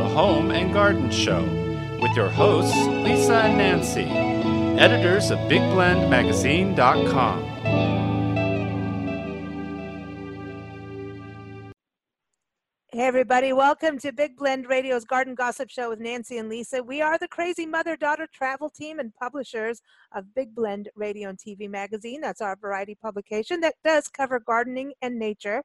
the home and garden show, with your hosts, Lisa and Nancy, editors of BigBlendMagazine.com. Hey, everybody, welcome to Big Blend Radio's Garden Gossip Show with Nancy and Lisa. We are the crazy mother daughter travel team and publishers of Big Blend Radio and TV magazine. That's our variety publication that does cover gardening and nature.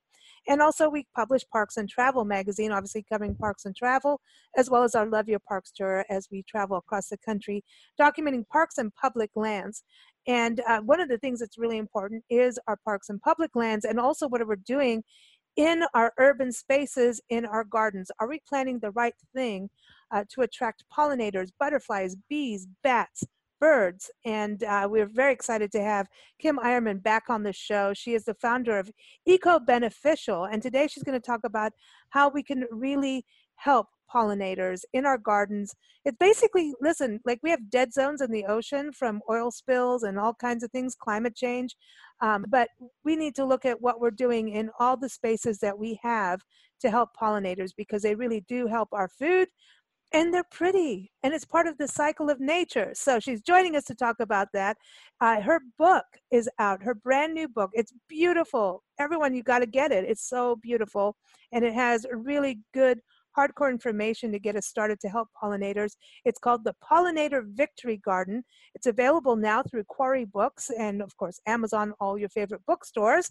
And also, we publish Parks and Travel magazine, obviously covering parks and travel, as well as our Love Your Parks tour as we travel across the country, documenting parks and public lands. And uh, one of the things that's really important is our parks and public lands, and also what we're doing in our urban spaces, in our gardens? Are we planting the right thing uh, to attract pollinators, butterflies, bees, bats, birds? And uh, we're very excited to have Kim Eierman back on the show. She is the founder of Eco Beneficial, and today she's going to talk about how we can really help pollinators in our gardens. It's basically, listen, like we have dead zones in the ocean from oil spills and all kinds of things, climate change. Um, but we need to look at what we're doing in all the spaces that we have to help pollinators because they really do help our food and they're pretty and it's part of the cycle of nature so she's joining us to talk about that uh, her book is out her brand new book it's beautiful everyone you got to get it it's so beautiful and it has really good hardcore information to get us started to help pollinators. It's called the Pollinator Victory Garden. It's available now through Quarry Books and, of course, Amazon, all your favorite bookstores.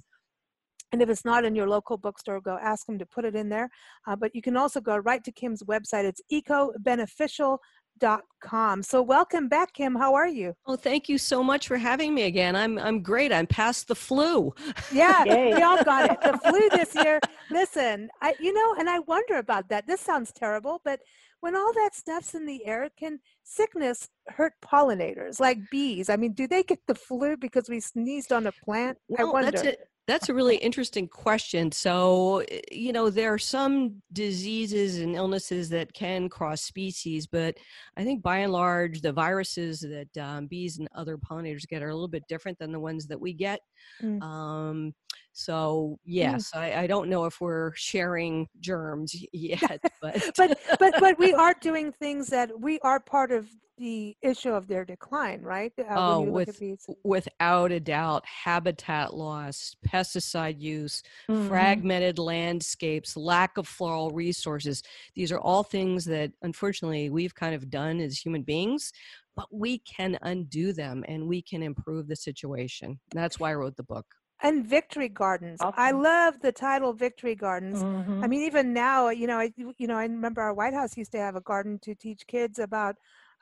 And if it's not in your local bookstore, go ask them to put it in there. Uh, but you can also go right to Kim's website. It's ecobeneficial dot com. So welcome back, Kim. How are you? Oh, thank you so much for having me again. I'm I'm great. I'm past the flu. Yeah, we all got it. The flu this year. Listen, I you know, and I wonder about that. This sounds terrible, but when all that stuff's in the air, can sickness hurt pollinators like bees? I mean, do they get the flu because we sneezed on a plant? Well, I wonder. That's a, that's a really interesting question. So, eh, you know, there are some diseases and illnesses that can cross species, but I think by and large, the viruses that um, bees and other pollinators get are a little bit different than the ones that we get. Mm. Um, so yes, mm. I, I, don't know if we're sharing germs yet, but but but but we are doing things that we are part of the issue of their decline, right? Uh, oh, with, without a doubt, habitat loss, pesticide use, mm-hmm. fragmented landscapes, lack of floral resources. These are all things that unfortunately we've kind of done as human beings, but we can undo them and we can improve the situation. That's why I wrote the book and victory gardens awesome. i love the title victory gardens mm-hmm. i mean even now you know i you know i remember our white house used to have a garden to teach kids about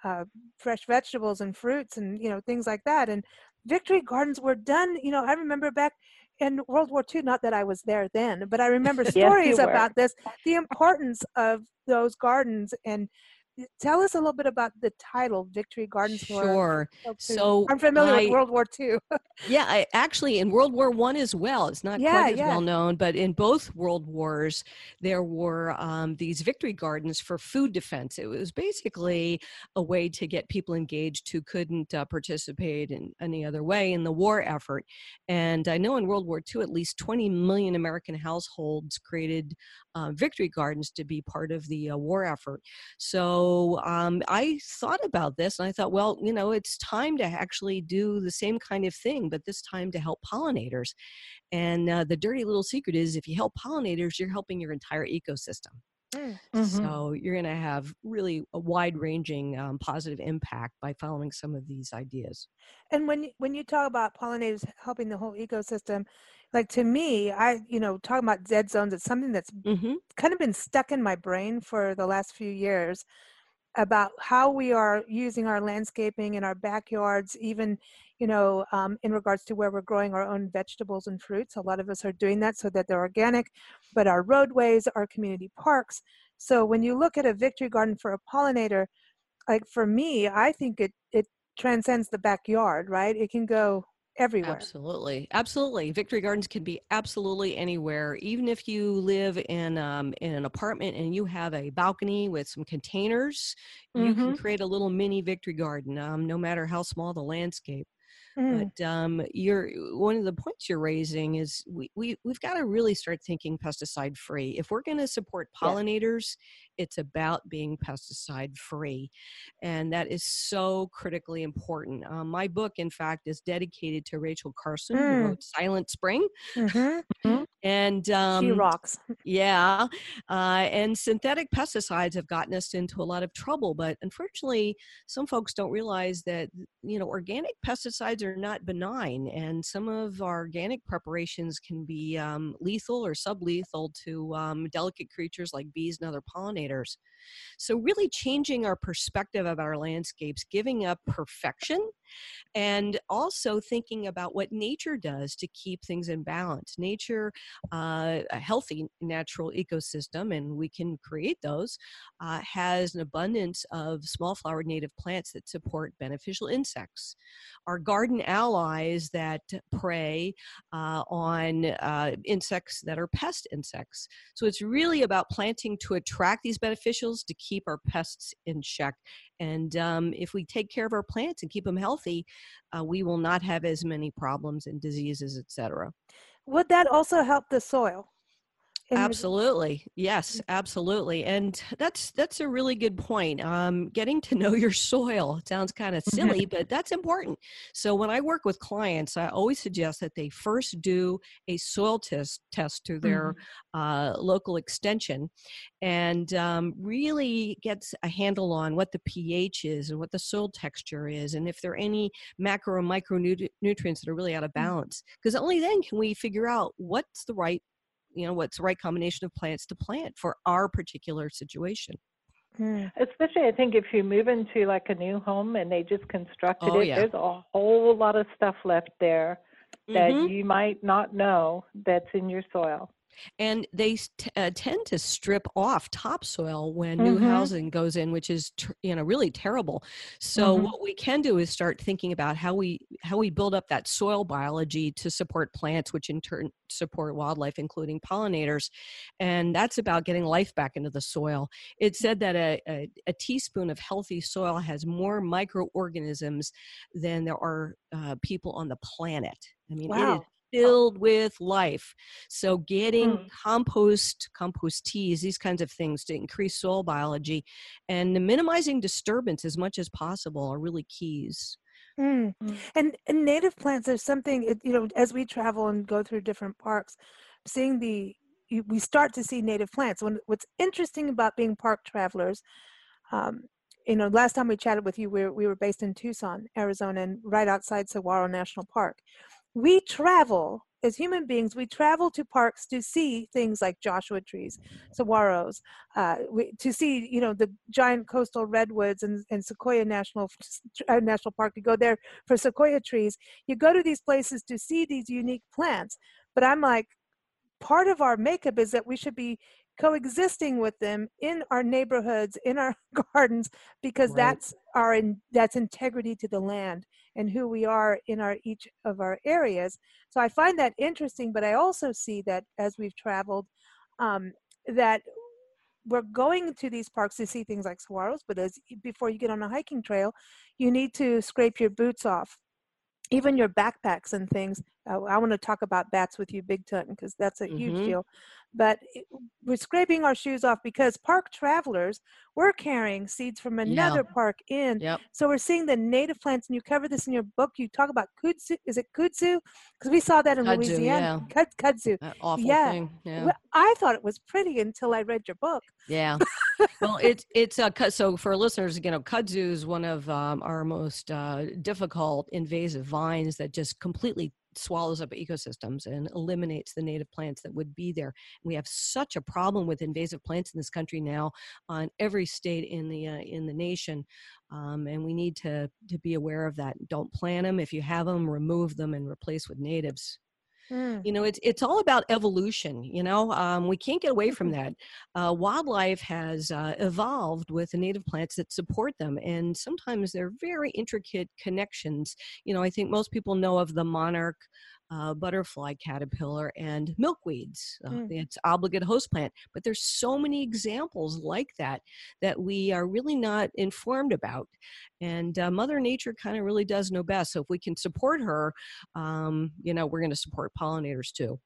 uh, fresh vegetables and fruits and you know things like that and victory gardens were done you know i remember back in world war ii not that i was there then but i remember stories yes, about this the importance of those gardens and tell us a little bit about the title victory gardens sure. so i'm familiar I, with world war ii yeah I, actually in world war one as well it's not yeah, quite as yeah. well known but in both world wars there were um, these victory gardens for food defense. It was basically a way to get people engaged who couldn't uh, participate in any other way in the war effort. And i know in world war ii at least 20 million american households created uh, victory gardens to be part of the uh, war effort. So so um, I thought about this and I thought, well, you know, it's time to actually do the same kind of thing, but this time to help pollinators. And uh, the dirty little secret is if you help pollinators, you're helping your entire ecosystem. Mm, mm-hmm. So you're going to have really a wide-ranging um, positive impact by following some of these ideas. And when when you talk about pollinators helping the whole ecosystem, like to me, I you know talking about dead zones, it's something that's mm-hmm. kind of been stuck in my brain for the last few years about how we are using our landscaping in our backyards, even you know, um, in regards to where we're growing our own vegetables and fruits. A lot of us are doing that so that they're organic, but our roadways, our community parks. So when you look at a victory garden for a pollinator, like for me, I think it it transcends the backyard, right? It can go everywhere. Absolutely, absolutely. Victory Gardens can be absolutely anywhere. Even if you live in um, in an apartment and you have a balcony with some containers, mm-hmm. you can mm-hmm. create a little mini Victory Garden. Um, no matter how small the landscape. Mm. But um, you're one of the points you're raising is we, we we've got to really start thinking pesticide free. If we're going to support pollinators, yeah. it's about being pesticide free, and that is so critically important. Um, my book, in fact, is dedicated to Rachel Carson, mm. who wrote Silent Spring. Mm-hmm. mm-hmm. And um, she rocks. Yeah. Uh, and synthetic pesticides have gotten us into a lot of trouble. But unfortunately, some folks don't realize that, you know, organic pesticides are not benign. And some of our organic preparations can be um, lethal or sublethal to um, delicate creatures like bees and other pollinators. So, really changing our perspective of our landscapes, giving up perfection, and also thinking about what nature does to keep things in balance. Nature, uh, a healthy natural ecosystem, and we can create those, uh, has an abundance of small flowered native plants that support beneficial insects. Our garden allies that prey uh, on uh, insects that are pest insects. So, it's really about planting to attract these beneficials to keep our pests in check. And um, if we take care of our plants and keep them healthy, uh, we will not have as many problems and diseases, etc. Would that also help the soil? Absolutely yes absolutely and that's that's a really good point um, getting to know your soil sounds kind of silly but that's important so when i work with clients i always suggest that they first do a soil test test to their mm-hmm. uh, local extension and um, really gets a handle on what the ph is and what the soil texture is and if there are any macro and micronutrients that are really out of mm. balance because only then can we figure out what's the right you know what's the right combination of plants to plant for our particular situation hmm. Especially, I think if you move into like a new home and they just constructed oh, it, yeah. there's a whole lot of stuff left there that mm-hmm. you might not know that's in your soil and they t- uh, tend to strip off topsoil when mm-hmm. new housing goes in which is tr- you know really terrible so mm-hmm. what we can do is start thinking about how we how we build up that soil biology to support plants which in turn support wildlife including pollinators and that's about getting life back into the soil it said that a, a, a teaspoon of healthy soil has more microorganisms than there are uh, people on the planet i mean wow. it is filled with life. So getting mm. compost, compost teas, these kinds of things to increase soil biology and minimizing disturbance as much as possible are really keys. Mm. Mm. And, and native plants are something, you know, as we travel and go through different parks, seeing the, we start to see native plants. When, what's interesting about being park travelers, um, you know, last time we chatted with you, we were, we were based in Tucson, Arizona, and right outside Saguaro National Park we travel as human beings, we travel to parks to see things like Joshua trees, saguaros, uh, we, to see you know the giant coastal redwoods and, and Sequoia National uh, National Park. You go there for sequoia trees. You go to these places to see these unique plants. But I'm like, part of our makeup is that we should be coexisting with them in our neighborhoods in our gardens because right. that's our in, that's integrity to the land and who we are in our each of our areas so i find that interesting but i also see that as we've traveled um, that we're going to these parks to see things like saguaros but as before you get on a hiking trail you need to scrape your boots off even your backpacks and things. I want to talk about bats with you big time because that's a mm-hmm. huge deal. But it, we're scraping our shoes off because park travelers we're carrying seeds from another yeah. park in. Yep. So we're seeing the native plants, and you cover this in your book. You talk about kudzu. Is it kudzu? Because we saw that in kudzu, Louisiana. Yeah. kudzu. That awful yeah. thing. Yeah. Well, I thought it was pretty until I read your book. Yeah. well, it's it's uh, so for listeners, you know, kudzu is one of um, our most uh, difficult invasive vines that just completely swallows up ecosystems and eliminates the native plants that would be there. We have such a problem with invasive plants in this country now on every state in the uh, in the nation, um, and we need to to be aware of that. Don't plant them. If you have them, remove them and replace with natives. Mm. You know, it's it's all about evolution. You know, um, we can't get away from mm-hmm. that. Uh, wildlife has uh, evolved with the native plants that support them, and sometimes they're very intricate connections. You know, I think most people know of the monarch uh, butterfly caterpillar and milkweeds. Uh, mm. It's obligate host plant, but there's so many examples like that that we are really not informed about. And uh, Mother Nature kind of really does know best. So if we can support her, um, you know, we're going to support pollinators too.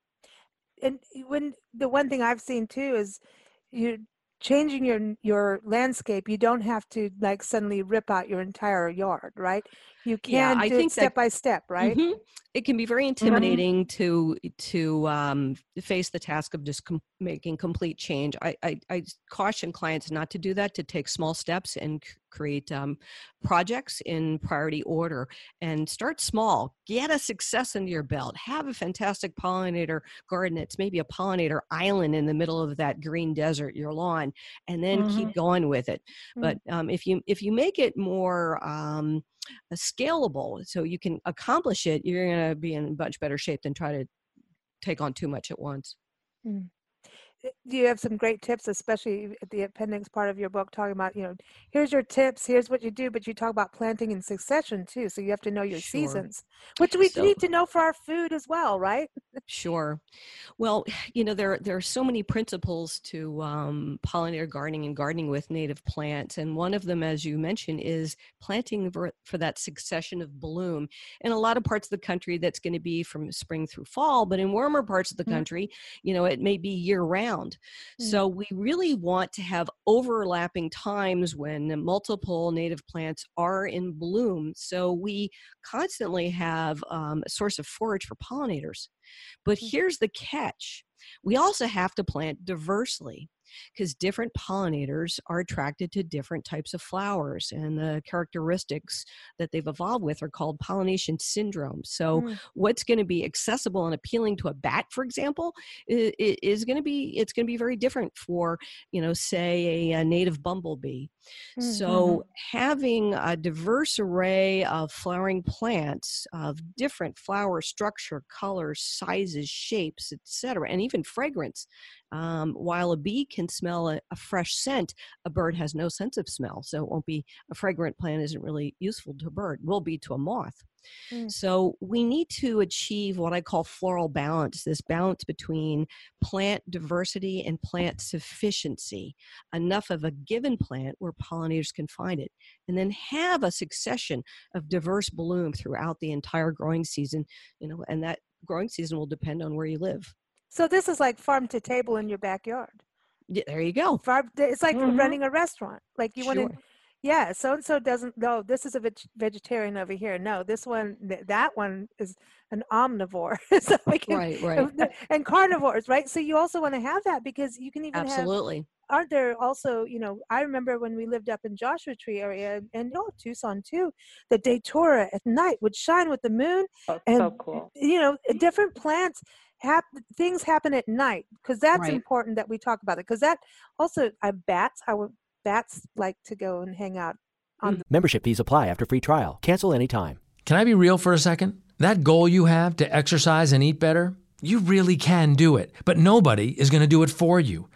And when the one thing I've seen too is you changing your your landscape you don't have to like suddenly rip out your entire yard right you can yeah, I think step that, by step right mm-hmm. it can be very mm-hmm. intimidating mm-hmm. to to um, face the task of just com- making complete change I, I, I caution clients not to do that to take small steps and c- create um, projects in priority order and start small get a success under your belt have a fantastic pollinator garden it's maybe a pollinator island in the middle of that green desert your lawn and then mm-hmm. keep going with it mm-hmm. but um, if you if you make it more um, scalable so you can accomplish it you're going to be in much better shape than try to take on too much at once. Mm you have some great tips, especially at the appendix part of your book, talking about, you know, here's your tips, here's what you do, but you talk about planting in succession too. So you have to know your sure. seasons, which we so, need to know for our food as well, right? sure. Well, you know, there, there are so many principles to um, pollinator gardening and gardening with native plants. And one of them, as you mentioned, is planting for, for that succession of bloom. In a lot of parts of the country, that's going to be from spring through fall, but in warmer parts of the mm-hmm. country, you know, it may be year round around. Mm. So we really want to have overlapping times when multiple native plants are in bloom. So we constantly have um, a source of forage for pollinators. But mm. here's the catch we also have to plant diversely because different pollinators are attracted to different types of flowers and the characteristics that they've evolved with are called pollination syndrome so mm. what's going to be accessible and appealing to a bat for example is, is going to be it's going to be very different for you know say a, a native bumblebee mm-hmm. so having a diverse array of flowering plants of different flower structure colors sizes shapes etc and even fragrance um, while a bee can smell a, a, fresh scent, a bird has no sense of smell. So it won't be a fragrant plant isn't really useful to a bird, will be to a moth. Mm. So we need to achieve what I call floral balance, this balance between plant diversity and plant sufficiency, enough of a given plant where pollinators can find it, and then have a succession of diverse bloom throughout the entire growing season, you know, and that growing season will depend on where you live. So this is like farm to table in your backyard. Yeah, there you go. Farm. It's like mm-hmm. running a restaurant. Like you sure. want to. Yeah, so and so doesn't. No, this is a veg- vegetarian over here. No, this one, th- that one is an omnivore. so can, right, right. And carnivores, right? So you also want to have that because you can even absolutely. Have, aren't there also, you know, I remember when we lived up in Joshua Tree area and oh Tucson too, the datura at night would shine with the moon. Oh, and so cool. you know, different plants hap- things happen at night because that's right. important that we talk about it because that also I bats how bats like to go and hang out on mm. membership fees apply after free trial. Cancel anytime. Can i be real for a second? That goal you have to exercise and eat better you really can do it but nobody is going to do it for you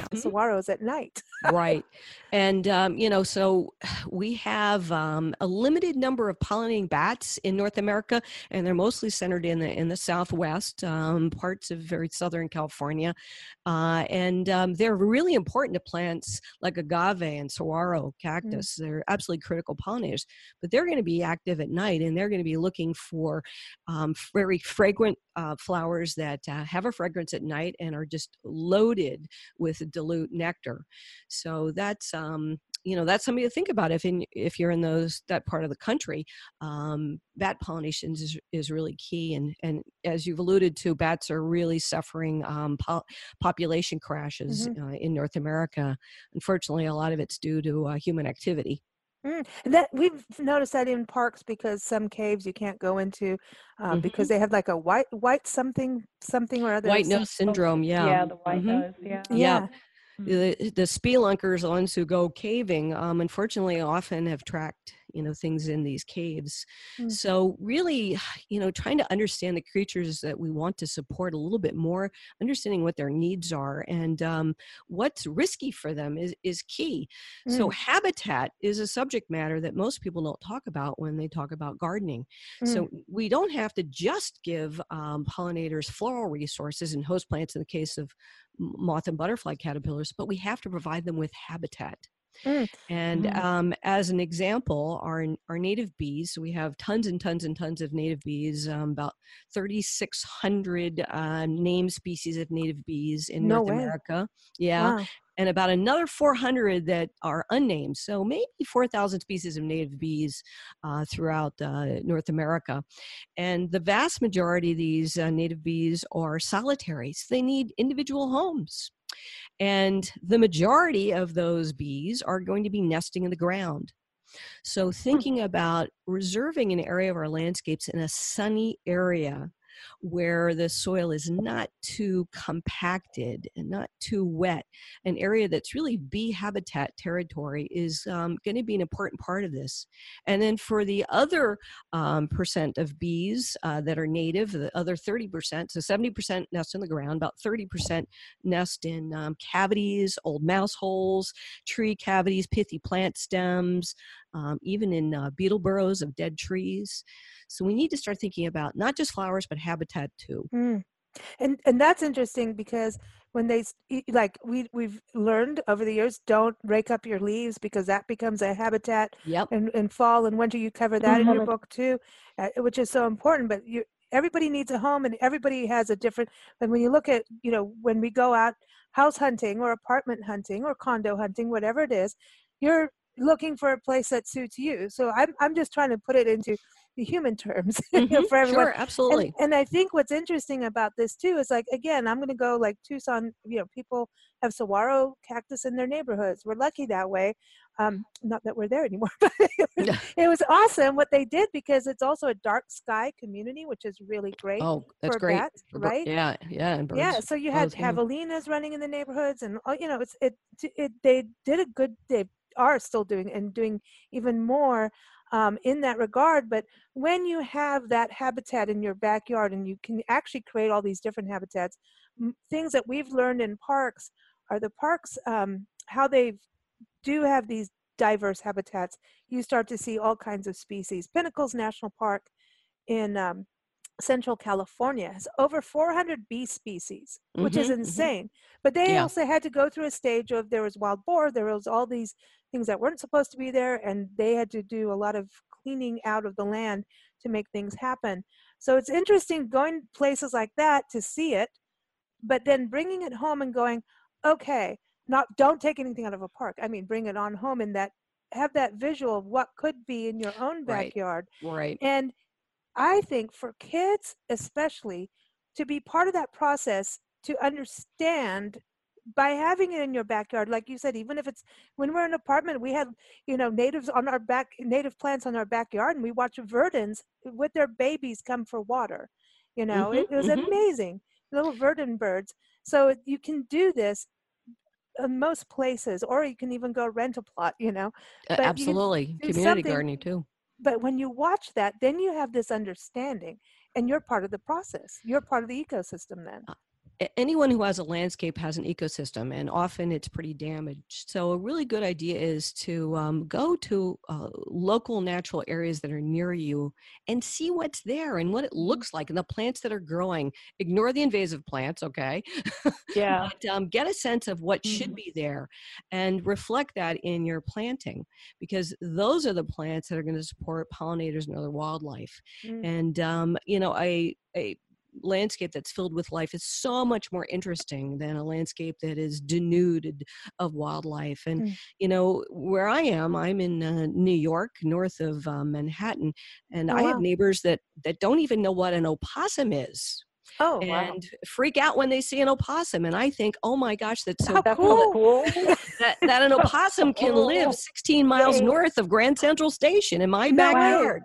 Mm-hmm. Saguaros at night. right. And, um, you know, so we have um, a limited number of pollinating bats in North America, and they're mostly centered in the, in the Southwest, um, parts of very Southern California. Uh, and um, they're really important to plants like agave and saguaro mm. cactus. Mm. They're absolutely critical pollinators, but they're going to be active at night and they're going to be looking for um, very fragrant uh, flowers that uh, have a fragrance at night and are just loaded with dilute nectar. So that's um, you know that's something to think about if in if you're in those that part of the country. Um, bat pollination is is really key, and and as you've alluded to, bats are really suffering um, po- population crashes mm-hmm. uh, in North America. Unfortunately, a lot of it's due to uh, human activity. Mm, that we've noticed that in parks because some caves you can't go into uh, mm-hmm. because they have like a white white something something or other white nose syndrome. Yeah, yeah, the white mm-hmm. nose. Yeah, yeah. yeah. The, the spelunkers, the ones who go caving, um, unfortunately, often have tracked you know things in these caves mm-hmm. so really you know trying to understand the creatures that we want to support a little bit more understanding what their needs are and um, what's risky for them is, is key mm. so habitat is a subject matter that most people don't talk about when they talk about gardening mm. so we don't have to just give um, pollinators floral resources and host plants in the case of moth and butterfly caterpillars but we have to provide them with habitat Mm. And mm. um, as an example, our our native bees, we have tons and tons and tons of native bees, um, about 3,600 uh, named species of native bees in no North way. America. Yeah. Wow. And about another 400 that are unnamed. So maybe 4,000 species of native bees uh, throughout uh, North America. And the vast majority of these uh, native bees are solitary, so they need individual homes. And the majority of those bees are going to be nesting in the ground. So, hmm. thinking about reserving an area of our landscapes in a sunny area where the soil is not too compacted and not too wet. An area that's really bee habitat territory is um, going to be an important part of this. And then for the other um, percent of bees uh, that are native, the other 30%, so 70% nest in the ground, about 30% nest in um, cavities, old mouse holes, tree cavities, pithy plant stems, um, even in uh, beetle burrows of dead trees. So we need to start thinking about not just flowers, but habitat too. Mm. And and that's interesting because when they like we we've learned over the years don't rake up your leaves because that becomes a habitat yep. and in fall and winter you cover that mm-hmm. in your mm-hmm. book too uh, which is so important but you everybody needs a home and everybody has a different and when you look at you know when we go out house hunting or apartment hunting or condo hunting whatever it is you're looking for a place that suits you. So I'm I'm just trying to put it into the human terms mm-hmm, for everyone. Sure, absolutely. And, and, I think what's interesting about this too is like again, I'm going to go like Tucson. You know, people have saguaro cactus in their neighborhoods. We're lucky that way. Um, not that we're there anymore, but it was, it was, awesome what they did because it's also a dark sky community, which is really great. Oh, that's great, bats, right? Yeah, yeah, birds, yeah. So you had javelinas running in the neighborhoods, and oh, you know, it's it, it. They did a good. They are still doing and doing even more um, in that regard. But when you have that habitat in your backyard and you can actually create all these different habitats, things that we've learned in parks are the parks, um, how they do have these diverse habitats. You start to see all kinds of species. Pinnacles National Park in um, Central California has over 400 bee species, which mm-hmm, is mm-hmm. insane. Mm-hmm. But they yeah. also had to go through a stage of there was wild boar, there was all these things that weren't supposed to be there, and they had to do a lot of cleaning out of the land to make things happen. So it's interesting going places like that to see it, but then bringing it home and going, okay, not don't take anything out of a park. I mean, bring it on home in that have that visual of what could be in your own backyard. Right. right. And I think for kids, especially, to be part of that process, to understand by having it in your backyard, like you said, even if it's when we're in an apartment, we have, you know, natives on our back, native plants on our backyard, and we watch verdins with their babies come for water. You know, mm-hmm, it, it, was mm-hmm. amazing. Little verdin birds. So you can do this in most places, or you can even go rent a plot, you know. Uh, absolutely. Community gardening too but when you watch that then you have this understanding and you're part of the process. You're part of the ecosystem then. Uh, anyone who has a landscape has an ecosystem and often it's pretty damaged. So a really good idea is to um, go to uh, local natural areas that are near you and see what's there and what it looks like and the plants that are growing. Ignore the invasive plants okay? Yeah. But, um, get a sense of what mm-hmm. should be there and reflect that in your planting because those are the plants that are going to support pollinators and other wildlife. Mm-hmm. and um, you know a a landscape that's filled with life is so much more interesting than a landscape that is denuded of wildlife. And, mm. you know, where I am, I'm in uh, New York, north of uh, Manhattan, and oh, I wow. have neighbors that, that don't even know what an opossum is. Oh, and wow. freak out when they see an opossum. And I think, oh my gosh, that's so How cool, cool. that, that an opossum can live 16 miles north of Grand Central Station in my backyard.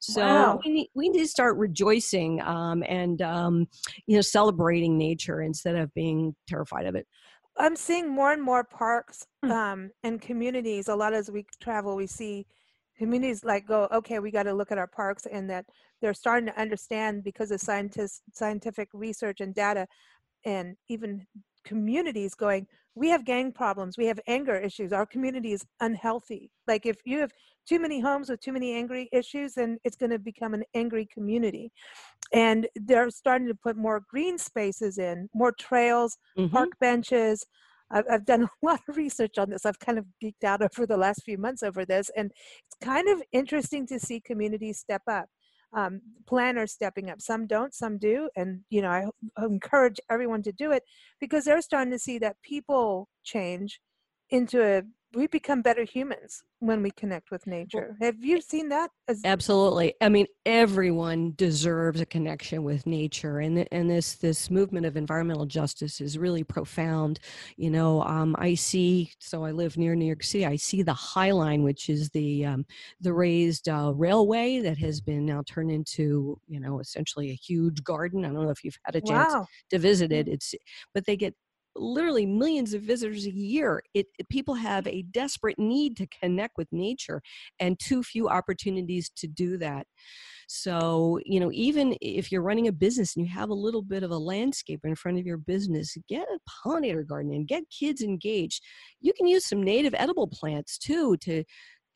So wow. we, need, we need to start rejoicing um, and um, you know celebrating nature instead of being terrified of it. I'm seeing more and more parks hmm. um, and communities. A lot as we travel, we see communities like go, okay, we got to look at our parks, and that they're starting to understand because of scientists, scientific research and data, and even communities going, we have gang problems, we have anger issues, our community is unhealthy. Like if you have too many homes with too many angry issues, then it's going to become an angry community. And they're starting to put more green spaces in, more trails, mm-hmm. park benches. I've, I've done a lot of research on this. I've kind of geeked out over the last few months over this, and it's kind of interesting to see communities step up um, planners stepping up. Some don't, some do. And, you know, I, I encourage everyone to do it because they're starting to see that people change into a we become better humans when we connect with nature. Have you seen that? As- Absolutely. I mean, everyone deserves a connection with nature, and and this this movement of environmental justice is really profound. You know, um, I see. So I live near New York City. I see the High Line, which is the um, the raised uh, railway that has been now turned into you know essentially a huge garden. I don't know if you've had a chance wow. to visit it. It's but they get literally millions of visitors a year. It, it, people have a desperate need to connect with nature and too few opportunities to do that. So, you know, even if you're running a business and you have a little bit of a landscape in front of your business, get a pollinator garden and get kids engaged. You can use some native edible plants too to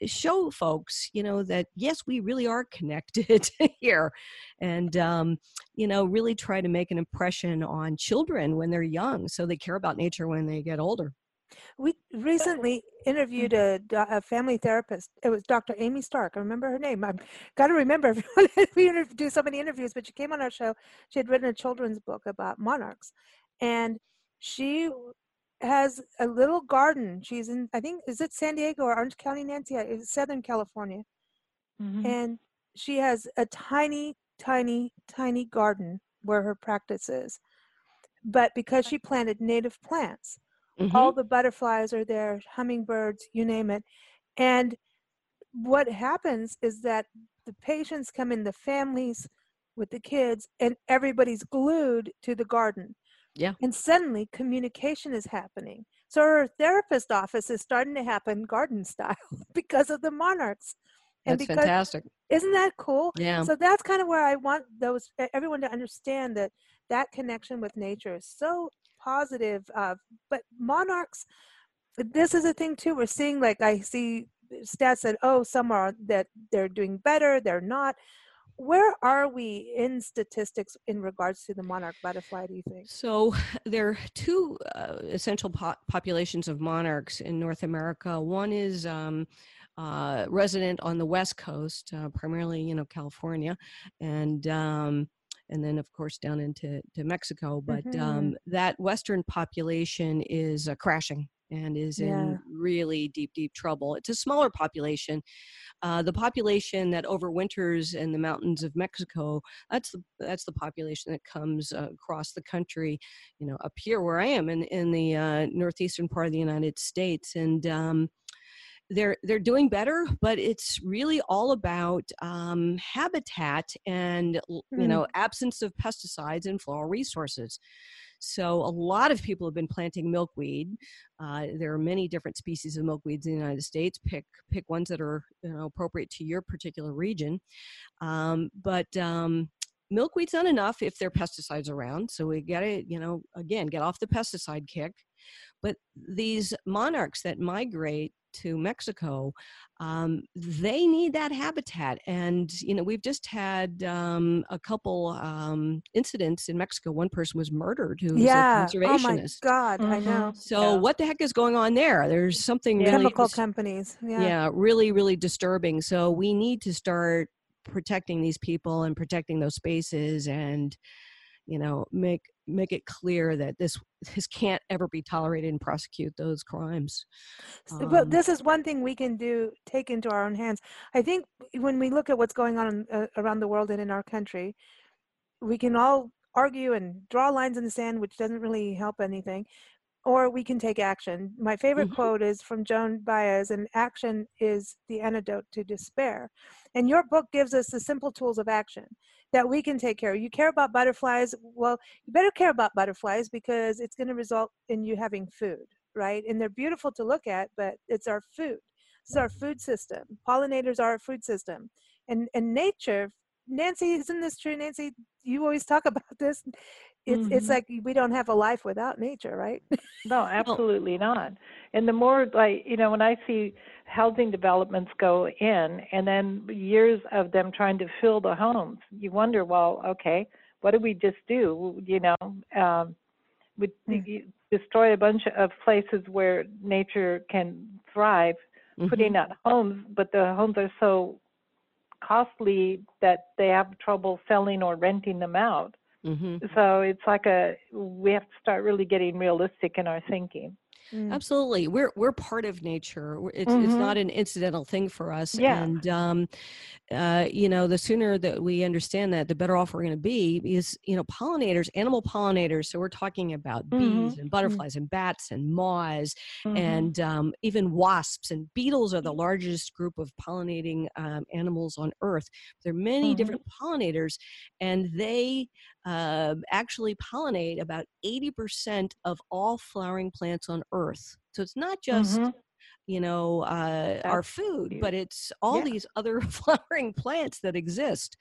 show folks you know that yes we really are connected here and um, you know really try to make an impression on children when they're young so they care about nature when they get older we recently interviewed a, a, family therapist. It was Dr. Amy Stark. I remember her name. I've got to remember we do so many interviews, but she came on our show. She had written a children's book about monarchs. And she has a little garden. She's in, I think, is it San Diego or Orange County, Nancy? It's Southern California. Mm-hmm. And she has a tiny, tiny, tiny garden where her practice is. But because she planted native plants, mm-hmm. all the butterflies are there, hummingbirds, you name it. And what happens is that the patients come in, the families with the kids, and everybody's glued to the garden yeah. And suddenly communication is happening. So our therapist office is starting to happen garden style because of the monarchs. And that's because, fantastic. Isn't that cool? Yeah. So that's kind of where I want those everyone to understand that that connection with nature is so positive. Uh, but monarchs, this is a thing too. We're seeing like I see stats that oh some are that they're doing better, they're not where are we in statistics in regards to the monarch butterfly do you think? So there are two uh, essential po- populations of monarchs in north america. One is um, uh, resident on the west coast uh, primarily you know california and um, and then of course down into to mexico but mm-hmm. um, that western population is uh, crashing and is yeah. in really deep, deep trouble. It's a smaller population. Uh, the population that overwinters in the mountains of Mexico, that's the, that's the population that comes uh, across the country, you know, up here where I am in, in the uh, northeastern part of the United States. And um, they're they're doing better, but it's really all about um, habitat and you know mm-hmm. absence of pesticides and floral resources. So a lot of people have been planting milkweed. Uh, there are many different species of milkweeds in the United States. Pick pick ones that are you know, appropriate to your particular region. Um, but um, milkweed's not enough if there are pesticides around. So we got to, you know, again, get off the pesticide kick. But these monarchs that migrate to Mexico, um, they need that habitat. And, you know, we've just had um, a couple um, incidents in Mexico. One person was murdered who was yeah. a conservationist. Oh, my God, mm-hmm. I know. So, yeah. what the heck is going on there? There's something yeah. really. Chemical companies. Yeah. yeah, really, really disturbing. So, we need to start protecting these people and protecting those spaces and you know make make it clear that this this can't ever be tolerated and prosecute those crimes. Um, but this is one thing we can do take into our own hands. I think when we look at what's going on uh, around the world and in our country we can all argue and draw lines in the sand which doesn't really help anything or we can take action. My favorite mm-hmm. quote is from Joan Baez, and action is the antidote to despair. And your book gives us the simple tools of action that we can take care of. You care about butterflies, well, you better care about butterflies because it's going to result in you having food, right? And they're beautiful to look at, but it's our food. This is our food system. Pollinators are our food system. And, and nature, Nancy, isn't this true, Nancy? You always talk about this it's mm-hmm. it's like we don't have a life without nature right no absolutely not and the more like you know when i see housing developments go in and then years of them trying to fill the homes you wonder well okay what did we just do you know um we mm. destroy a bunch of places where nature can thrive mm-hmm. putting out homes but the homes are so costly that they have trouble selling or renting them out Mm-hmm. So it's like a we have to start really getting realistic in our thinking. Mm. Absolutely, we're we're part of nature. It's mm-hmm. it's not an incidental thing for us. Yeah. And um, uh, you know, the sooner that we understand that, the better off we're going to be. Is you know, pollinators, animal pollinators. So we're talking about mm-hmm. bees and mm-hmm. butterflies and bats and moths mm-hmm. and um, even wasps and beetles are the largest group of pollinating um, animals on Earth. There are many mm-hmm. different pollinators, and they uh, actually pollinate about 80% of all flowering plants on Earth. So it's not just mm-hmm you know uh, our food but it's all yeah. these other flowering plants that exist.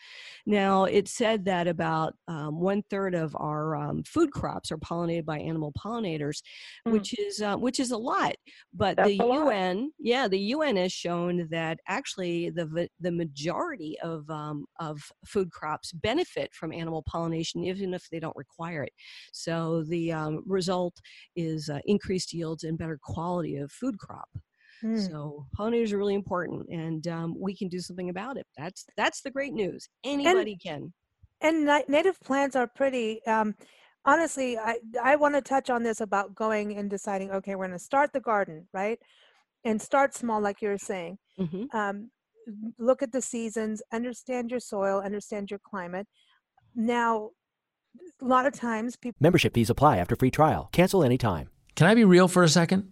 Now it said that about um, one third of our um, food crops are pollinated by animal pollinators mm. which is uh, which is a lot but That's the un yeah the un has shown that actually the the majority of um, of food crops benefit from animal pollination even if they don't require it. So the um, result is uh, increased yields and better quality of food crop Mm. So pollinators are really important, and um, we can do something about it. That's that's the great news. Anybody and, can. And native plants are pretty. Um, honestly, I I want to touch on this about going and deciding. Okay, we're going to start the garden, right? And start small, like you were saying. Mm-hmm. Um, look at the seasons, understand your soil, understand your climate. Now, a lot of times people. Membership fees apply after free trial. Cancel anytime. Can I be real for a second?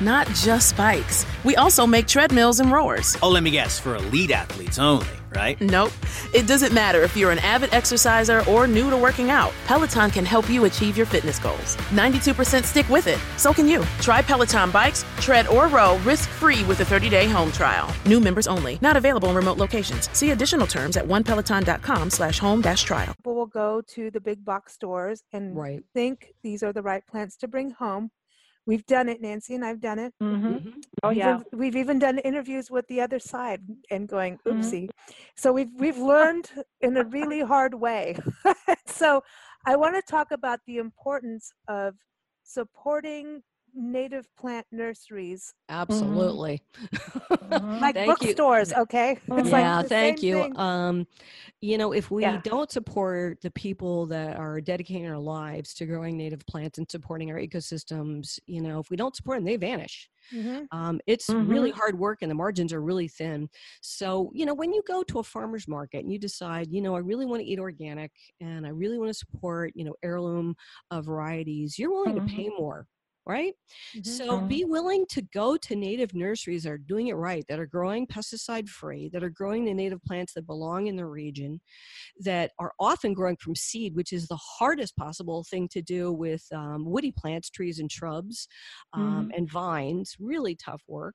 Not just bikes. We also make treadmills and rowers. Oh, let me guess, for elite athletes only right? Nope. It doesn't matter if you're an avid exerciser or new to working out. Peloton can help you achieve your fitness goals. 92% stick with it. So can you. Try Peloton bikes, tread, or row risk-free with a 30-day home trial. New members only. Not available in remote locations. See additional terms at onepeloton.com slash home dash trial. People will go to the big box stores and right. think these are the right plants to bring home We've done it, Nancy and I've done it. Mm-hmm. mm-hmm. Oh we've yeah. Even, we've even done interviews with the other side and going, mm-hmm. oopsie. Mm-hmm. So we've we've learned in a really hard way. so I want to talk about the importance of supporting native plant nurseries. Absolutely. Mm-hmm. like bookstores, okay? It's yeah, like thank you. Um, you know, if we yeah. don't support the people that are dedicating their lives to growing native plants and supporting our ecosystems, you know, if we don't support them, they vanish. Mm-hmm. Um, it's mm-hmm. really hard work and the margins are really thin. So, you know, when you go to a farmer's market and you decide, you know, I really want to eat organic and I really want to support, you know, heirloom uh, varieties, you're willing mm-hmm. to pay more right? Mm-hmm. So be willing to go to native nurseries that are doing it right, that are growing pesticide free, that are growing the native plants that belong in the region, that are often growing from seed, which is the hardest possible thing to do with um, woody plants, trees, and shrubs, um, mm-hmm. and vines. Really tough work.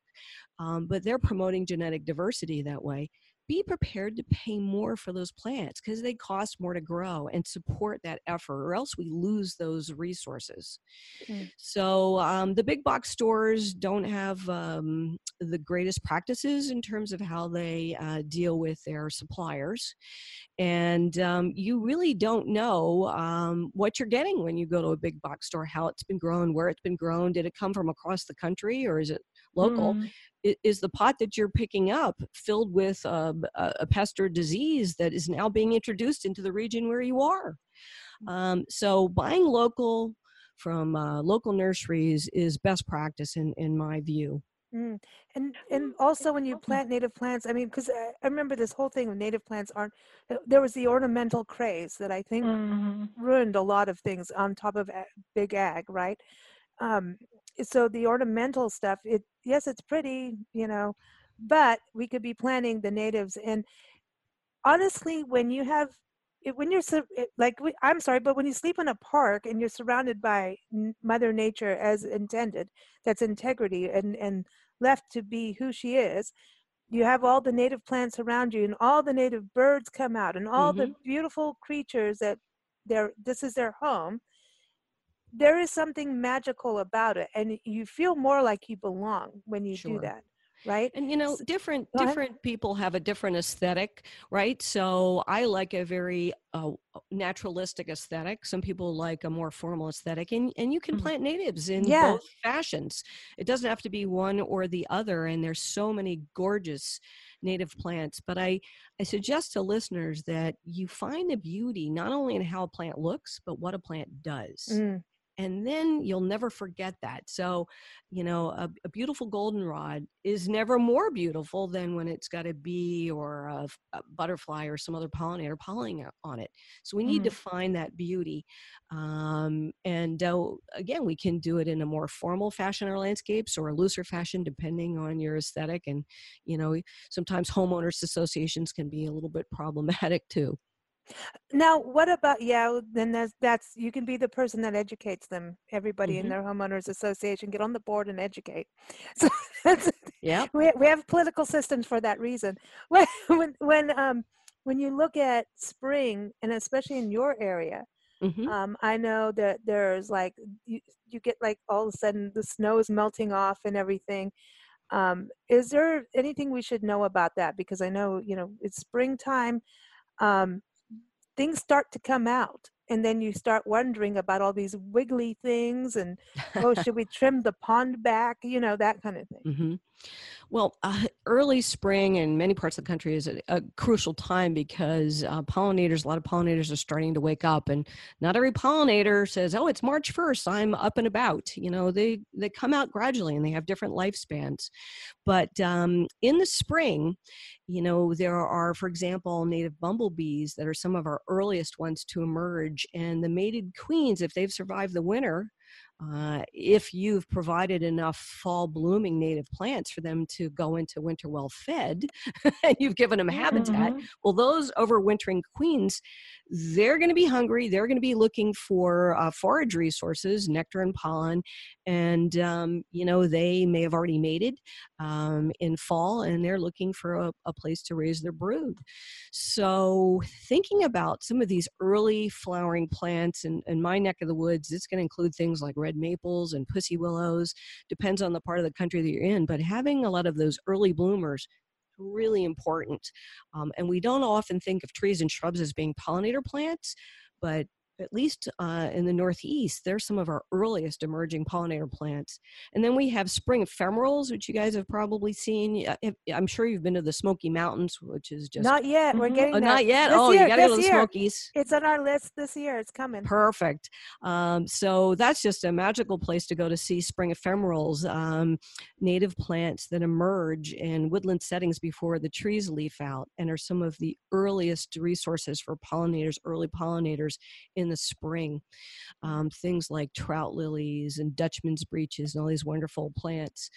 Um, but they're promoting genetic diversity that way be prepared to pay more for those plants because they cost more to grow and support that effort, or else we lose those resources. Mm. So um, the big box stores don't have um, the greatest practices in terms of how they uh, deal with their suppliers. And um, you really don't know um, what you're getting when you go to a big box store, how it's been grown, where it's been grown. Did it come from across the country or is it local? Mm is the pot that you're picking up filled with a, a pest or disease that is now being introduced into the region where you are? Mm. Um, so buying local from uh, local nurseries is best practice in, in my view. Mm. And and also when you plant native plants, I mean, because I, I, remember this whole thing of native plants aren't. Uh, there was the ornamental craze that I think mm-hmm. ruined a lot of things on top of big ag, right? Um, so the ornamental stuff it yes it's pretty you know but we could be planting the natives and honestly when you have when you're like i'm sorry but when you sleep in a park and you're surrounded by mother nature as intended that's integrity and and left to be who she is you have all the native plants around you and all the native birds come out and all mm-hmm. the beautiful creatures that they're this is their home there is something magical about it and you feel more like you belong when you sure. do that right? And you know different different people have a different aesthetic right? So i like a very uh, naturalistic aesthetic. Some people like a more formal aesthetic and, and you can mm-hmm. plant natives in yes. both fashions. It doesn't have to be one or the other and there's so many gorgeous native plants but i i suggest to listeners that you find the beauty not only in how a plant looks but what a plant does. Mm and then you'll never forget that. So you know a, a, beautiful goldenrod is never more beautiful than when it's got a bee or a, a butterfly or some other pollinator pollinating on it. So we need mm. to find that beauty um, and uh, again we can do it in a more formal fashion in our landscapes or a looser fashion depending on your aesthetic and you know sometimes homeowners associations can be a little bit problematic too now, what about yeah? Then that's that's you can be the person that educates them. Everybody mm-hmm. in their homeowners association get on the board and educate. So yeah. We we have political systems for that reason. When when when um when you look at spring and especially in your area, mm-hmm. um, I know that there's like you you get like all of a sudden the snow is melting off and everything. Um, is there anything we should know about that? Because I know you know it's springtime. Um, things start to come out and then you start wondering about all these wiggly things and oh should we trim the pond back you know that kind of thing mm-hmm. Well uh, early spring in many parts of the country is a, a crucial time because uh, pollinators a lot of pollinators are starting to wake up and not every pollinator says oh it's march 1st i'm up and about. You know they they come out gradually and they have different lifespans. But um, in the spring you know there are for example native bumblebees that are some of our earliest ones to emerge and the mated queens if they've survived the winter uh, if you've provided enough fall blooming native plants for them to go into winter well fed and you've given them habitat mm-hmm. well those overwintering queens they're going to be hungry they're going to be looking for uh, forage resources nectar and pollen and um, you know they may have already mated um, in fall and they're looking for a, a place to raise their brood so thinking about some of these early flowering plants in, in my neck of the woods it's going to include things like red maples and pussy willows depends on the part of the country that you're in but having a lot of those early bloomers really important um, and we don't often think of trees and shrubs as being pollinator plants but at least uh, in the Northeast, they're some of our earliest emerging pollinator plants. And then we have spring ephemerals, which you guys have probably seen. I'm sure you've been to the Smoky Mountains, which is just not yet. We're mm-hmm. getting oh, not yet. This oh, year, you got to go to the year. Smokies. It's on our list this year. It's coming. Perfect. Um, so that's just a magical place to go to see spring ephemerals, um, native plants that emerge in woodland settings before the trees leaf out, and are some of the earliest resources for pollinators, early pollinators in the spring. Um, things like trout lilies and Dutchman's breeches and all these wonderful plants.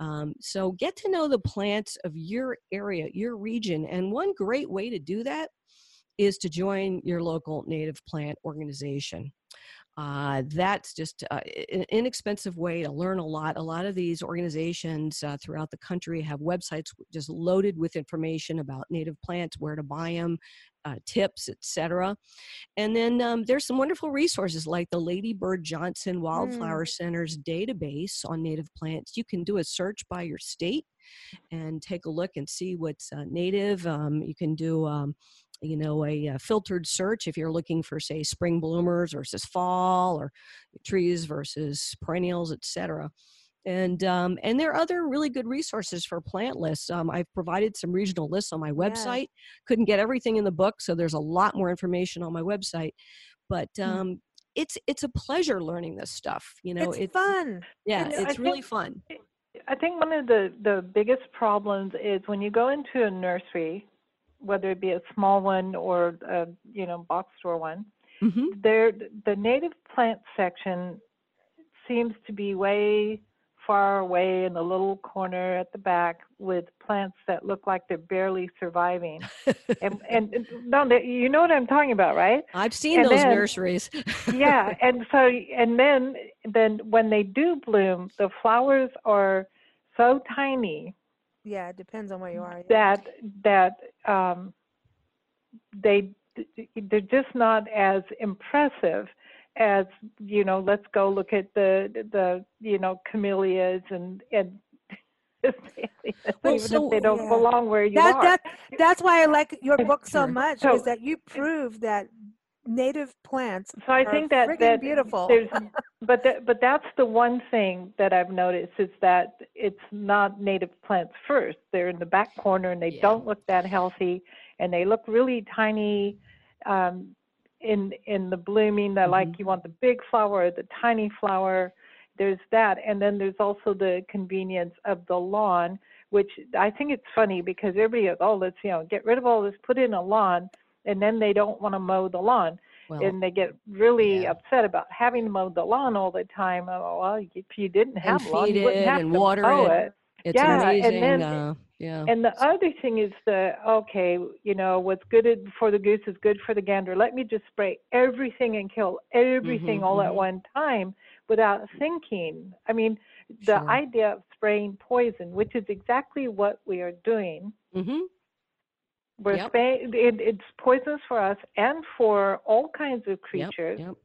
Um, so get to know the plants of your area, your region. And one great way to do that is to join your local native plant organization. Uh, that's just uh, an inexpensive way to learn a lot. A lot of these organizations uh, throughout the country have websites just loaded with information about native plants, where to buy them, uh, tips, etc. And then um, there's some wonderful resources like the Lady Bird Johnson Wildflower mm. Center's database on native plants. You can do a search by your state and take a look and see what's uh, native. Um, you can do um, you know a, a, uh, filtered search if you're looking for say spring bloomers versus fall or trees versus perennials etc and um, and there are other really good resources for plant lists um, i've provided some regional lists on my website yeah. couldn't get everything in the book so there's a lot more information on my website but hmm. um, mm. it's it's a pleasure learning this stuff you know it's, it's fun yeah and it's I really think, fun i think one of the the biggest problems is when you go into a nursery whether it be a small one or a you know box store one. Mm-hmm. There, the native plant section seems to be way far away in the little corner at the back with plants that look like they're barely surviving. and, and no, you know what I'm talking about, right? I've seen and those then, nurseries. yeah, and so and then then when they do bloom, the flowers are so tiny yeah, it depends on where you are. Yeah. That that um, they they're just not as impressive as you know. Let's go look at the the you know camellias and and well, even so, if they don't yeah. belong where you that, are. That, that's why I like your book so much, so, is that you prove that native plants. So I think that that beautiful. There's, but that, but that's the one thing that I've noticed is that it's not native plants first. They're in the back corner and they yeah. don't look that healthy, and they look really tiny. Um, in in the blooming, that mm-hmm. like you want the big flower or the tiny flower. There's that, and then there's also the convenience of the lawn, which I think it's funny because everybody goes, oh, let's you know get rid of all this, put in a lawn and then they don't want to mow the lawn. Well, and they get really yeah. upset about having to mow the lawn all the time. Oh, well, if you didn't have and lawn, you wouldn't have and to water mow it. it. It's yeah, amazing. And then, uh, yeah. And the other thing is the okay, you know, what's good for the goose is good for the gander. Let me just spray everything and kill everything mm-hmm, all mm-hmm. at one time without thinking. I mean, the sure. idea of spraying poison, which is exactly what we are doing. Mm-hmm. We're yep. it, it's poisonous for us and for all kinds of creatures. Yep, yep.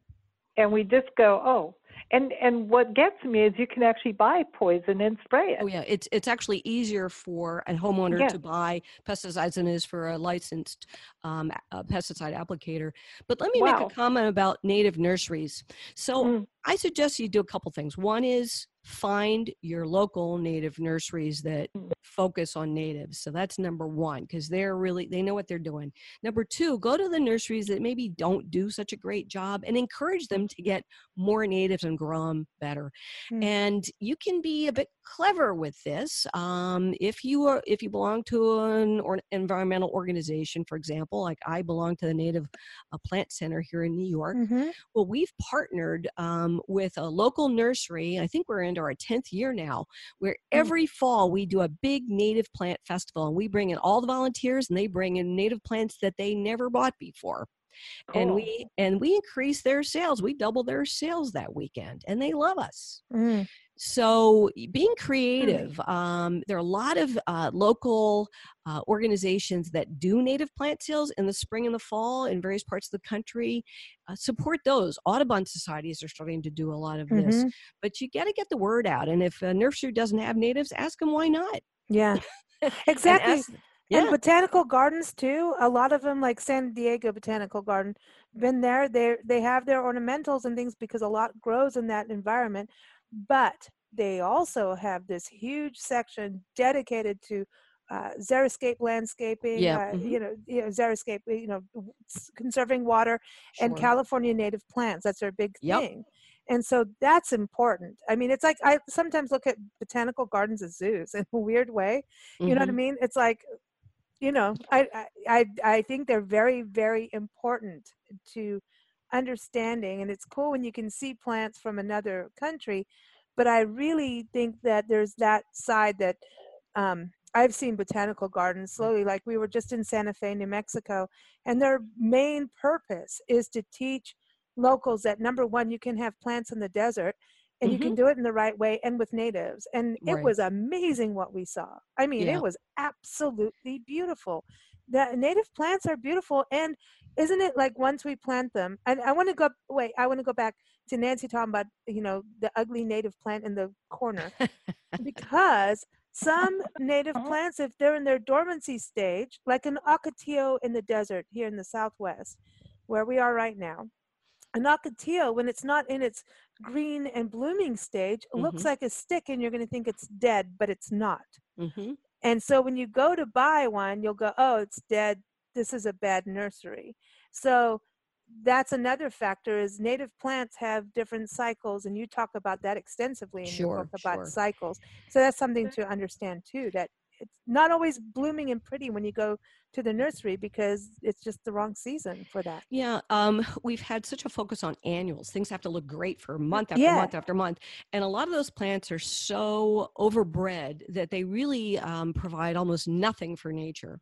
And we just go, oh. And and what gets me is you can actually buy poison and spray it. Oh yeah, it's it's actually easier for a homeowner yeah. to buy pesticides than it is for a licensed um, a pesticide applicator. But let me wow. make a comment about native nurseries. So mm. I suggest you do a couple things. One is find your local native nurseries that Mm. Focus on natives so that's number one because they're really they know what they're doing number two go to the nurseries that maybe don't do such a great job and encourage them to get more natives and grow them better mm. and you can be a bit clever with this um, if you are if you belong to an or environmental organization for example like i belong to the native uh, plant center here in new york mm-hmm. well we've partnered um, with a local nursery i think we're into our 10th year now where mm. every fall we do a big native plant festival and we bring in all the volunteers and they bring in native plants that they never bought before cool. and we and we increase their sales we double their sales that weekend and they love us mm. So, being creative, um, there are a lot of uh, local uh, organizations that do native plant sales in the spring and the fall in various parts of the country. Uh, support those. Audubon societies are starting to do a lot of this, mm-hmm. but you got to get the word out. And if a nursery doesn't have natives, ask them why not. Yeah, exactly. Yeah. And botanical gardens too. A lot of them, like San Diego Botanical Garden, been there. They they have their ornamentals and things because a lot grows in that environment. But they also have this huge section dedicated to uh, xeriscape landscaping, yeah. Uh, mm-hmm. you know, you know, xeriscape, you know, conserving water sure. and California native plants. That's their big yep. thing. And so that's important. I mean, it's like I sometimes look at botanical gardens as zoos in a weird way. You mm-hmm. know what I mm-hmm. mean? It's like, you know, I, I I think they're very very important to understanding, and it's cool when you can see plants from another country. But I really think that there's that side that um, I've seen botanical gardens slowly, like we were just in Santa Fe, New Mexico, and their main purpose is to teach locals that number one, you can have plants in the desert and mm-hmm. you can do it in the right way and with natives. And right. it was amazing what we saw. I mean, yeah. it was absolutely beautiful. The native plants are beautiful. And isn't it like once we plant them, and I want to go, wait, I want to go back to Nancy talking about, you know, the ugly native plant in the corner because some native uh-huh. plants, if they're in their dormancy stage, like an ocotillo in the desert here in the southwest, where we are right now, an ocotillo, when it's not in its green and blooming stage, mm-hmm. looks like a stick and you're going to think it's dead, but it's not. Mm-hmm. And so when you go to buy one, you'll go, oh, it's dead. This is a bad nursery. So that's another factor is native plants have different cycles and you talk about that extensively in sure, your book about sure. cycles so that's something mm. to understand too that it's not always blooming and pretty when you go to the nursery because it's just the wrong season for that. Yeah, um, we've had such a focus on annuals. Things have to look great for month after yeah. month after month, and a lot of those plants are so overbred that they really um, provide almost nothing for nature.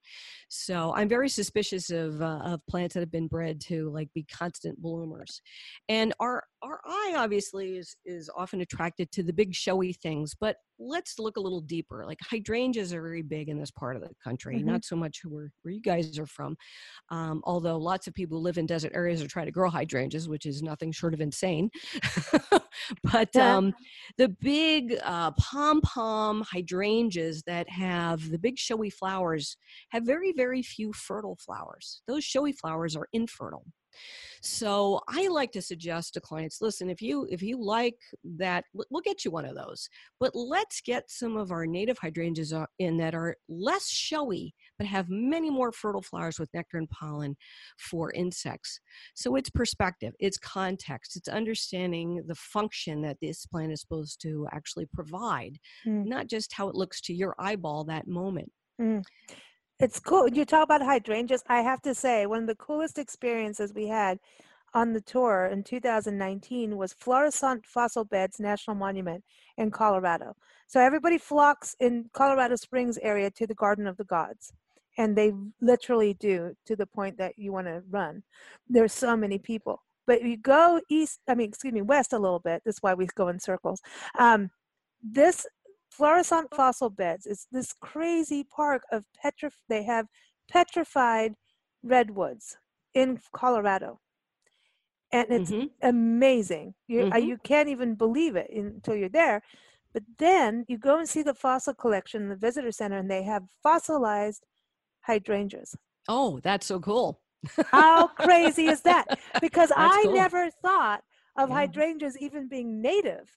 So I'm very suspicious of uh, of plants that have been bred to like be constant bloomers, and our our eye obviously is is often attracted to the big showy things, but let's look a little deeper. Like hydrangeas are very big in this part of the country, mm-hmm. not so much where, where you guys are from. Um, although lots of people who live in desert areas are trying to grow hydrangeas, which is nothing short of insane. but um, the big uh, pom pom hydrangeas that have the big showy flowers have very, very few fertile flowers. Those showy flowers are infertile. So I like to suggest to clients, listen, if you if you like that, we'll get you one of those. But let's get some of our native hydrangeas uh, in that are less showy, but have many more fertile flowers with nectar and pollen for insects. So it's perspective, it's context, it's understanding the function that this plant is supposed to actually provide, mm. not just how it looks to your eyeball that moment. Mm it's cool. You talk about hydrangeas. I have to say, one of the coolest experiences we had on the tour in 2019 was Florissant Fossil Beds National Monument in Colorado. So everybody flocks in Colorado Springs area to the Garden of the Gods. And they literally do to the point that you want to run. There's so many people. But you go east, I mean, excuse me, west a little bit. That's why we go in circles. Um, this Florissant Fossil Beds is this crazy park of petrif. They have petrified redwoods in Colorado, and it's mm-hmm. amazing. You mm-hmm. you can't even believe it until you're there. But then you go and see the fossil collection in the visitor center, and they have fossilized hydrangeas. Oh, that's so cool! How crazy is that? Because I cool. never thought of yeah. hydrangeas even being native.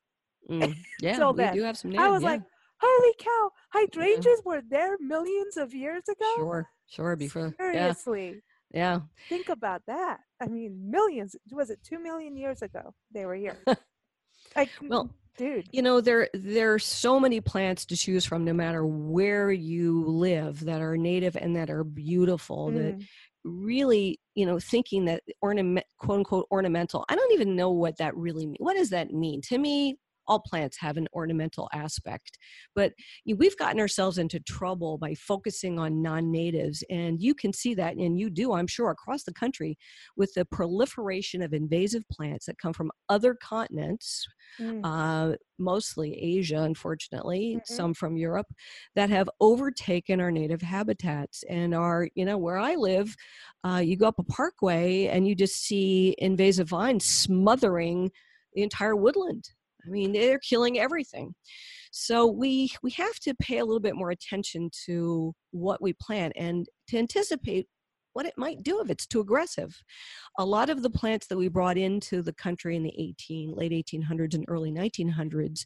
Mm, yeah, we do have some native. I was yeah. like, holy cow, hydrangeas yeah. were there millions of years ago? Sure, sure. Before seriously. Yeah. Think about that. I mean, millions. Was it two million years ago they were here? like, well, dude, you know there there are so many plants to choose from, no matter where you live, that are native and that are beautiful. Mm. That really you know thinking that ornament quote unquote ornamental i don't even know what that really means what does that mean to me all plants have an ornamental aspect but we've gotten ourselves into trouble by focusing on non-natives and you can see that and you do i'm sure across the country with the proliferation of invasive plants that come from other continents mm. uh, mostly asia unfortunately mm-hmm. some from europe that have overtaken our native habitats and are you know where i live uh, you go up a parkway and you just see invasive vines smothering the entire woodland I mean, they're killing everything. So we we have to pay a little bit more attention to what we plant and to anticipate what it might do if it's too aggressive. A lot of the plants that we brought into the country in the 18 late 1800s and early 1900s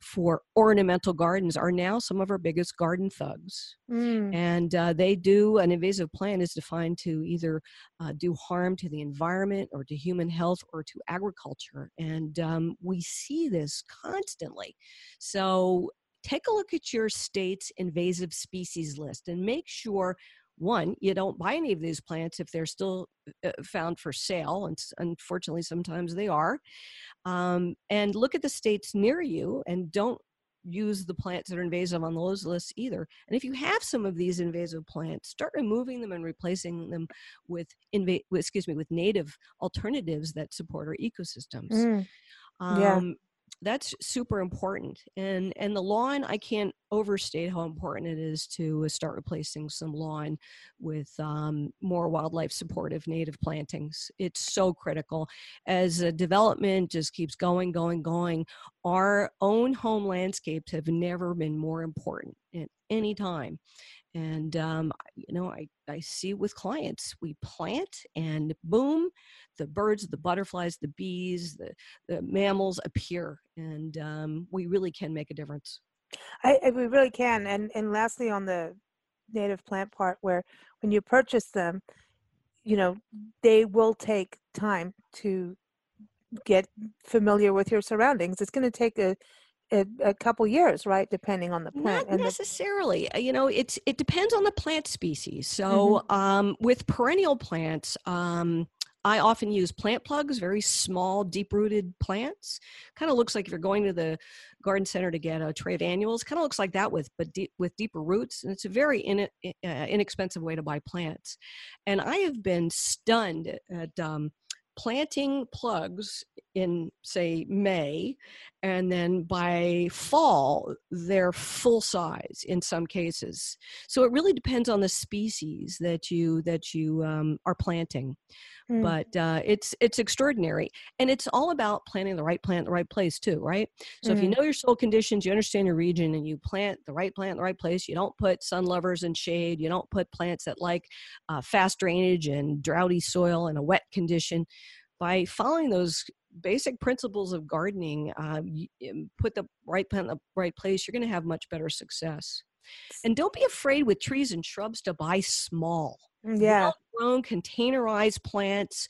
for ornamental gardens are now some of our biggest garden thugs. Mm. And uh, they do, an invasive plant is defined to either uh, do harm to the environment or to human health or to agriculture. And um, we see this constantly. So take a look at your state's invasive species list and make sure one, you don't buy any of these plants if they're still uh, found for sale, and unfortunately, sometimes they are. Um, and look at the states near you and don't use the plants that are invasive on those lists either. And if you have some of these invasive plants, start removing them and replacing them with inva- excuse me with native alternatives that support our ecosystems. Mm. Um, yeah that's super important and and the lawn i can't overstate how important it is to start replacing some lawn with um, more wildlife supportive native plantings. It's so critical. As development just keeps going going going our own home landscapes have never been more important at any time and um, you know I, I see with clients we plant and boom the birds the butterflies the bees the, the mammals appear and um, we really can make a difference. I, I, we really can and and lastly on the native plant part where when you purchase them you know they will take time to get familiar with your surroundings. It's going to take a a, a, couple years, right? Depending on the plant. Not necessarily. The- uh, you know, it's it depends on the plant species. So mm-hmm. um, with perennial plants, um, I often use plant plugs, very small, deep-rooted plants. Kind of looks like if you're going to the garden center to get a tray of annuals. Kind of looks like that with but deep, with deeper roots, and it's a very in, uh, inexpensive way to buy plants. And I have been stunned at um, planting plugs in say May and then by fall they're full size in some cases so it really depends on the species that you that you um, are planting mm. but uh, it's it's extraordinary and it's all about planting the right plant in the right place too right so mm. if you mm-hmm. know your soil conditions you understand your region and you plant the right plant in the right place you don't put sun lovers in shade you don't put plants that like uh, fast drainage and droughty soil and a wet condition by following those basic principles of gardening, uh, put the right plant in the right place, you're going to have much better success. And don't be afraid with trees and shrubs to buy small. Mm, yeah. Grown containerized plants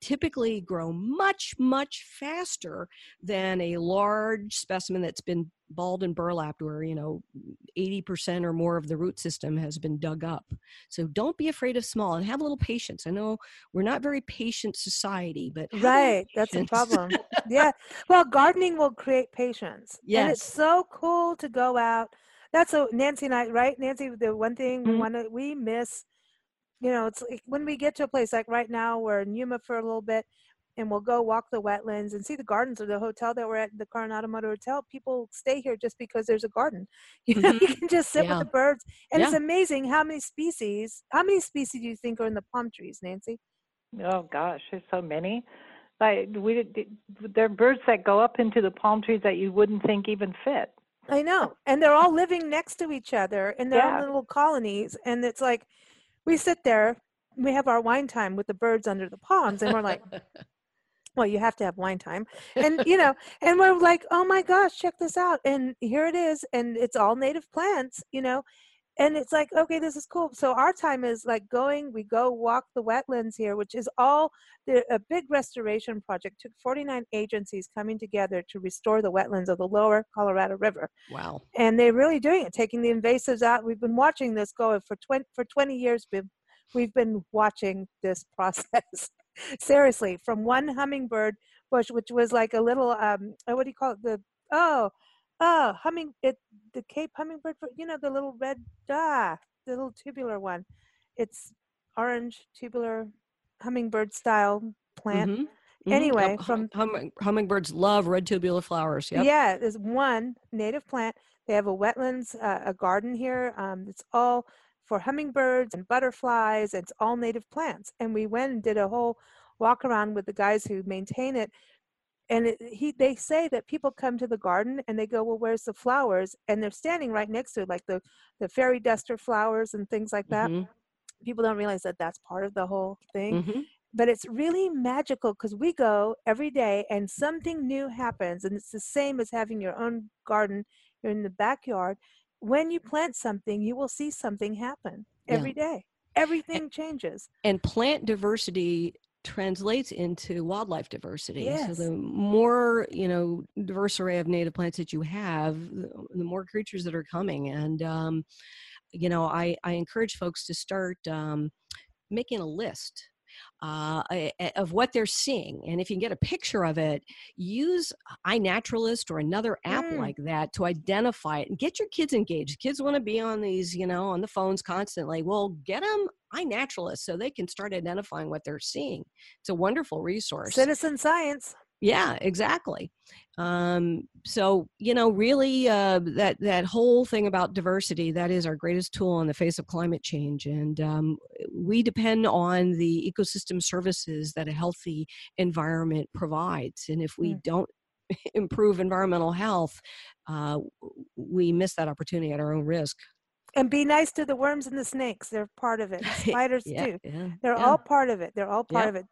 typically grow much, much faster than a large specimen that's been balled and burlapped where, you know, 80% or more of the root system has been dug up. So don't be afraid of small and have a little patience. I know we're not very patient society, but right, that's the problem. yeah. Well, gardening will create patience. Yes. And it's so cool to go out. That's so Nancy and I, right? Nancy, the one thing mm-hmm. one we miss you know, it's like when we get to a place like right now, we're in Yuma for a little bit, and we'll go walk the wetlands and see the gardens of the hotel that we're at, the Coronado Motor Hotel. People stay here just because there's a garden. You know, mm-hmm. you can just sit yeah. with the birds, and yeah. it's amazing how many species. How many species do you think are in the palm trees, Nancy? Oh gosh, there's so many. Like we, there are birds that go up into the palm trees that you wouldn't think even fit. I know, and they're all living next to each other in their yeah. own little colonies, and it's like we sit there, we have our wine time with the birds under the palms, and we're like, well, you have to have wine time. And, you know, and we're like, oh my gosh, check this out. And here it is. And it's all native plants, you know, and it's like okay this is cool. So our time is like going we go walk the wetlands here which is all the, a big restoration project. Took 49 agencies coming together to restore the wetlands of the lower colorado river. Wow. And they're really doing it taking the invasives out. We've been watching this go for 20 for 20 years we've, we've been watching this process. Seriously from one hummingbird bush which was like a little um what do you call it? The oh oh humming it the cape hummingbird you know the little red ah the little tubular one it's orange tubular hummingbird style plant mm-hmm. Mm-hmm. anyway yep. from hum- hummingbirds love red tubular flowers yep. yeah there's one native plant they have a wetlands uh, a garden here um, it's all for hummingbirds and butterflies it's all native plants and we went and did a whole walk around with the guys who maintain it and it, he they say that people come to the garden and they go well where's the flowers and they're standing right next to it like the the fairy duster flowers and things like that mm-hmm. people don't realize that that's part of the whole thing mm-hmm. but it's really magical because we go every day and something new happens and it's the same as having your own garden you're in the backyard when you plant something you will see something happen every yeah. day everything changes and plant diversity translates into wildlife diversity. Yes. So the more, you know, diverse array of native plants that you have, the more creatures that are coming. And, um, you know, I, I encourage folks to start um, making a list uh, of what they're seeing. And if you can get a picture of it, use iNaturalist or another app mm. like that to identify it and get your kids engaged. Kids want to be on these, you know, on the phones constantly. Well, get them iNaturalist so they can start identifying what they're seeing. It's a wonderful resource. Citizen science. Yeah, exactly. Um, so you know, really, uh, that that whole thing about diversity that is our greatest tool in the face of climate change, and um, we depend on the ecosystem services that a healthy environment provides. And if we mm. don't improve environmental health, uh, we miss that opportunity at our own risk and be nice to the worms and the snakes they're part of it spiders yeah, too yeah, they're yeah. all part of it they're all part of it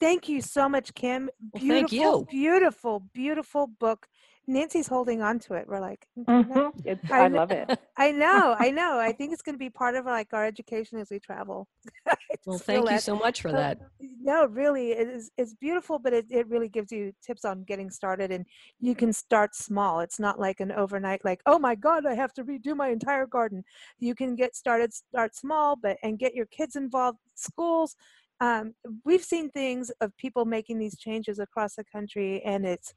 thank you so much kim beautiful well, beautiful beautiful book Nancy's holding on to it. We're like, mm-hmm. I, I, love it. I know, I know. I think it's going to be part of like our education as we travel. well, thank you that. so much for that. no, really, it is. It's beautiful, but it, it really gives you tips on getting started, and you can start small. It's not like an overnight, like, oh my God, I have to redo my entire garden. You can get started, start small, but and get your kids involved. Schools, um, we've seen things of people making these changes across the country, and it's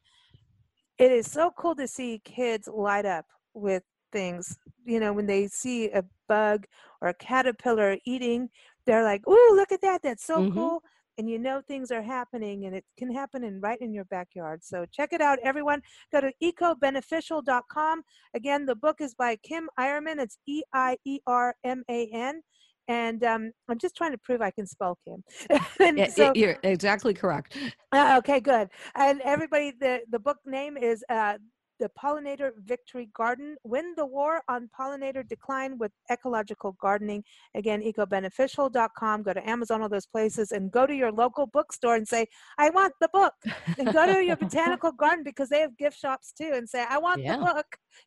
it is so cool to see kids light up with things. You know, when they see a bug or a caterpillar eating, they're like, "Ooh, look at that! That's so mm-hmm. cool!" And you know things are happening, and it can happen in right in your backyard. So check it out, everyone. Go to ecobeneficial.com. Again, the book is by Kim Eierman. It's E I E R M A N and um, I'm just trying to prove I can spell Kim. and so, You're exactly correct. Uh, okay, good. And everybody, the the book name is uh, the Pollinator Victory Garden. Win the war on pollinator decline with ecological gardening. Again, ecobeneficial.com. Go to Amazon, all those places, and go to your local bookstore and say, I want the book. and go to your botanical garden because they have gift shops too and say, I want yeah. the book.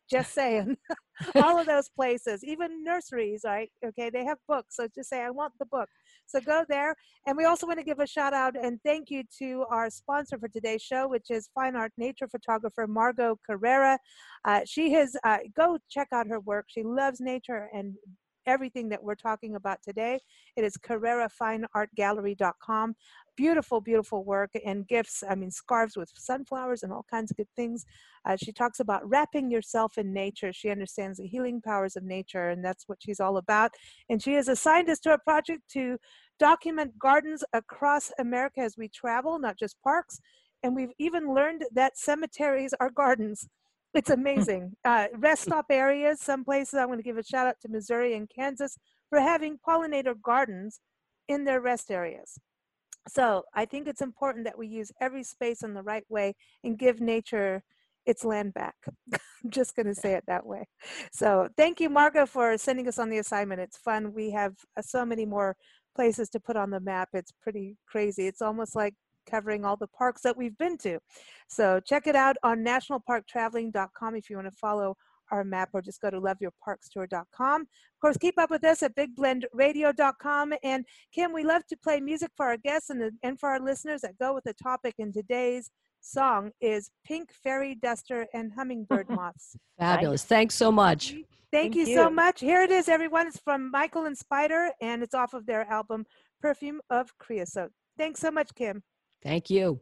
Just saying. all of those places, even nurseries, right? Okay, they have books. So just say, I want the book. So go there. And we also want to give a shout out and thank you to our sponsor for today's show, which is fine art nature photographer Margot Carrera. Uh, she has, uh, go check out her work. She loves nature and everything that we're talking about today. It is CarreraFineArtGallery.com. Beautiful, beautiful work and gifts. I mean, scarves with sunflowers and all kinds of good things. Uh, she talks about wrapping yourself in nature. She understands the healing powers of nature, and that's what she's all about. And she has assigned us to a project to document gardens across America as we travel, not just parks. And we've even learned that cemeteries are gardens. It's amazing. Uh, rest stop areas, some places I want to give a shout out to Missouri and Kansas for having pollinator gardens in their rest areas. So I think it's important that we use every space in the right way and give nature its land back. I'm just going to say it that way. So thank you, Margot, for sending us on the assignment. It's fun. We have uh, so many more places to put on the map. It's pretty crazy. It's almost like covering all the parks that we've been to. So check it out on nationalparktraveling.com if you want to follow our map or just go to loveyourparkstour.com. Of course, keep up with us at bigblendradio.com. And Kim, we love to play music for our guests and, and for our listeners that go with the topic. And today's song is Pink Fairy Duster and Hummingbird Moths. Fabulous. Thanks so much. Thank, Thank you, you, so much. Here it is, everyone. It's from Michael and Spider, and it's off of their album Perfume of Creosote. Thanks so much, Kim. Thank you.